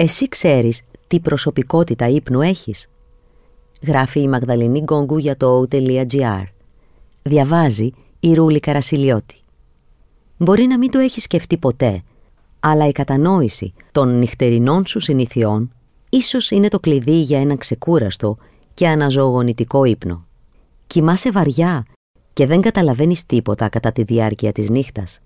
Εσύ ξέρεις τι προσωπικότητα ύπνου έχεις. Γράφει η Μαγδαληνή Γκόγκου για το o.gr. Διαβάζει η Ρούλη Καρασιλιώτη. Μπορεί να μην το έχεις σκεφτεί ποτέ, αλλά η κατανόηση των νυχτερινών σου συνηθιών ίσως είναι το κλειδί για ένα ξεκούραστο και αναζωογονητικό ύπνο. Κοιμάσαι βαριά και δεν καταλαβαίνεις τίποτα κατά τη διάρκεια της νύχτας.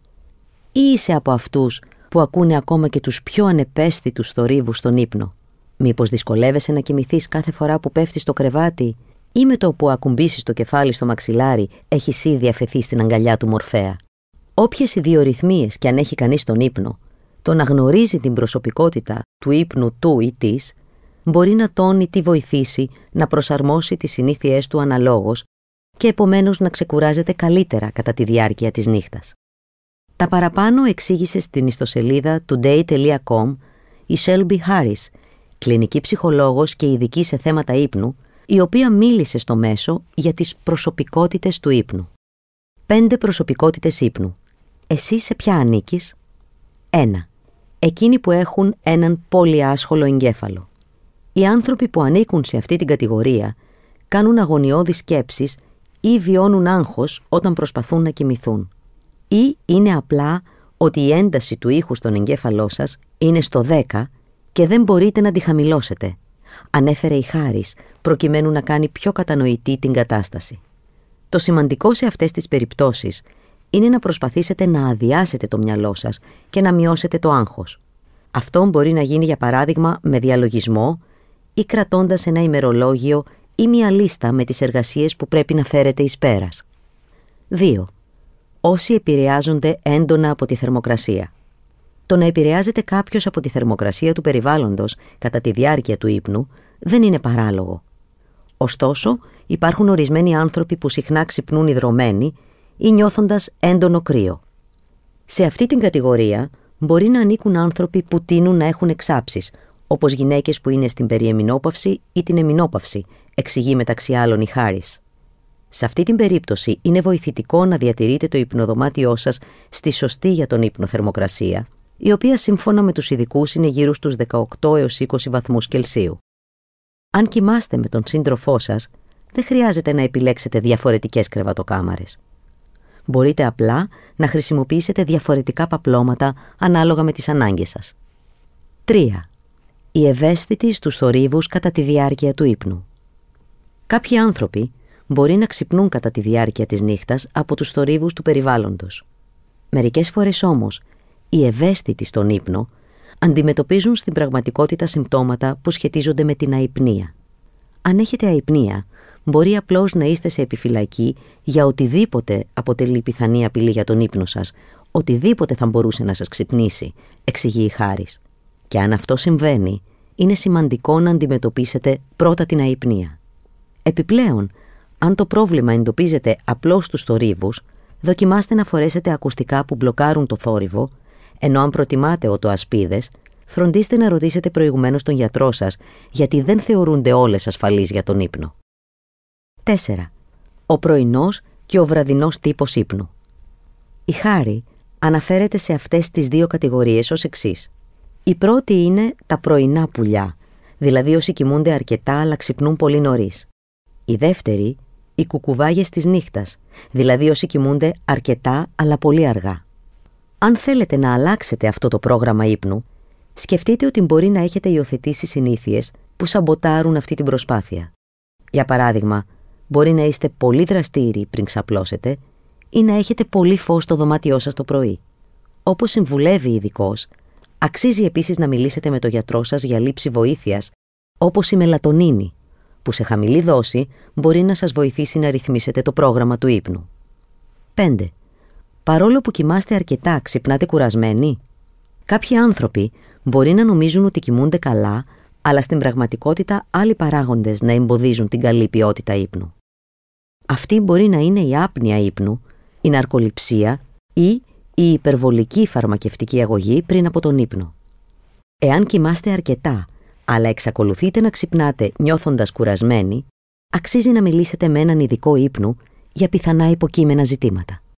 Ή είσαι από αυτούς που ακούνε ακόμα και τους πιο ανεπαίσθητους θορύβους στον ύπνο. Μήπως δυσκολεύεσαι να κοιμηθείς κάθε φορά που πέφτεις στο κρεβάτι ή με το που ακουμπήσεις το κεφάλι στο μαξιλάρι έχεις ήδη αφαιθεί στην αγκαλιά του μορφέα. Όποιες ιδιορυθμίες και αν έχει κανείς στον ύπνο, το να γνωρίζει την προσωπικότητα του ύπνου του ή της, μπορεί να τον ή τη βοηθήσει να προσαρμόσει τις συνήθειές του αναλόγως και επομένως να ξεκουράζεται καλύτερα κατά τη διάρκεια της νύχτας. Τα παραπάνω εξήγησε στην ιστοσελίδα today.com η Shelby Harris, κλινική ψυχολόγος και ειδική σε θέματα ύπνου, η οποία μίλησε στο μέσο για τις προσωπικότητες του ύπνου. Πέντε προσωπικότητες ύπνου. Εσύ σε ποια ανήκεις; 1. Εκείνοι που έχουν έναν πολύ άσχολο εγκέφαλο. Οι άνθρωποι που ανήκουν σε αυτή την κατηγορία κάνουν αγωνιώδεις σκέψεις ή βιώνουν άγχος όταν προσπαθούν να κοιμηθούν. Ή είναι απλά ότι η ένταση του ήχου στον εγκέφαλό σας είναι στο 10 και δεν μπορείτε να τη χαμηλώσετε, ανέφερε η Χάρης προκειμένου να κάνει πιο κατανοητή την κατάσταση. Το σημαντικό σε αυτές τις περιπτώσεις είναι να προσπαθήσετε να αδειάσετε το μυαλό σας και να μειώσετε το άγχος. Αυτό μπορεί να γίνει για παράδειγμα με διαλογισμό ή κρατώντας ένα ημερολόγιο ή μια λίστα με τις εργασίες που πρέπει να φέρετε εις πέρας. 2. Όσοι επηρεάζονται έντονα από τη θερμοκρασία. Το να επηρεάζεται κάποιος από τη θερμοκρασία του περιβάλλοντος κατά τη διάρκεια του ύπνου δεν είναι παράλογο. Ωστόσο, υπάρχουν ορισμένοι άνθρωποι που συχνά ξυπνούν υδρωμένοι ή νιώθοντας έντονο κρύο. Σε αυτή την κατηγορία μπορεί να ανήκουν άνθρωποι που τείνουν να έχουν εξάψεις, όπως γυναίκες που είναι στην περιεμινόπαυση ή την εμινόπαυση, εξηγεί μεταξύ άλλων η Χάρης. Σε αυτή την περίπτωση είναι βοηθητικό να διατηρείτε το υπνοδωμάτιό σας στη σωστή για τον ύπνο θερμοκρασία, η οποία σύμφωνα με τους ειδικούς είναι γύρω στους 18 έως 20 βαθμούς Κελσίου. Αν κοιμάστε με τον σύντροφό σας, δεν χρειάζεται να επιλέξετε διαφορετικές κρεβατοκάμαρες. Μπορείτε απλά να χρησιμοποιήσετε διαφορετικά παπλώματα ανάλογα με τις ανάγκες σας. 3. Η ευαίσθητη στους θορύβους κατά τη διάρκεια του ύπνου. Κάποιοι άνθρωποι μπορεί να ξυπνούν κατά τη διάρκεια της νύχτας από τους θορύβους του περιβάλλοντος. Μερικές φορές όμως, οι ευαίσθητοι στον ύπνο αντιμετωπίζουν στην πραγματικότητα συμπτώματα που σχετίζονται με την αϊπνία. Αν έχετε αϊπνία, μπορεί απλώς να είστε σε επιφυλακή για οτιδήποτε αποτελεί πιθανή απειλή για τον ύπνο σας, οτιδήποτε θα μπορούσε να σας ξυπνήσει, εξηγεί η Χάρης. Και αν αυτό συμβαίνει, είναι σημαντικό να αντιμετωπίσετε πρώτα την αϊπνία. Επιπλέον, αν το πρόβλημα εντοπίζεται απλώς στους θορύβους, δοκιμάστε να φορέσετε ακουστικά που μπλοκάρουν το θόρυβο, ενώ αν προτιμάτε οτοασπίδες, φροντίστε να ρωτήσετε προηγουμένως τον γιατρό σας, γιατί δεν θεωρούνται όλες ασφαλείς για τον ύπνο. 4. Ο πρωινός και ο βραδινός τύπος ύπνου. Η χάρη αναφέρεται σε αυτές τις δύο κατηγορίες ως εξής. Η πρώτη είναι τα πρωινά πουλιά, δηλαδή όσοι κοιμούνται αρκετά αλλά ξυπνούν πολύ νωρίς. Η δεύτερη, οι κουκουβάγες της νύχτας, δηλαδή όσοι κοιμούνται αρκετά αλλά πολύ αργά. Αν θέλετε να αλλάξετε αυτό το πρόγραμμα ύπνου, σκεφτείτε ότι μπορεί να έχετε υιοθετήσει συνήθειες που σαμποτάρουν αυτή την προσπάθεια. Για παράδειγμα, μπορεί να είστε πολύ δραστήριοι πριν ξαπλώσετε ή να έχετε πολύ φως στο δωμάτιό σας το πρωί. Όπως συμβουλεύει ειδικός, αξίζει επίσης να μιλήσετε με τον γιατρό σας για λήψη βοήθειας, όπως η μελατονίνη, που σε χαμηλή δόση μπορεί να σας βοηθήσει να ρυθμίσετε το πρόγραμμα του ύπνου. 5. Παρόλο που κοιμάστε αρκετά, ξυπνάτε κουρασμένοι. Κάποιοι άνθρωποι μπορεί να νομίζουν ότι κοιμούνται καλά, αλλά στην πραγματικότητα άλλοι παράγοντες να εμποδίζουν την καλή ποιότητα ύπνου. Αυτή μπορεί να είναι η άπνοια ύπνου, η ναρκοληψία ή η υπερβολική φαρμακευτική αγωγή πριν από τον ύπνο. Εάν κοιμάστε αρκετά, αλλά εξακολουθείτε να ξυπνάτε νιώθοντας κουρασμένοι, αξίζει να μιλήσετε με έναν ειδικό ύπνου για πιθανά υποκείμενα ζητήματα.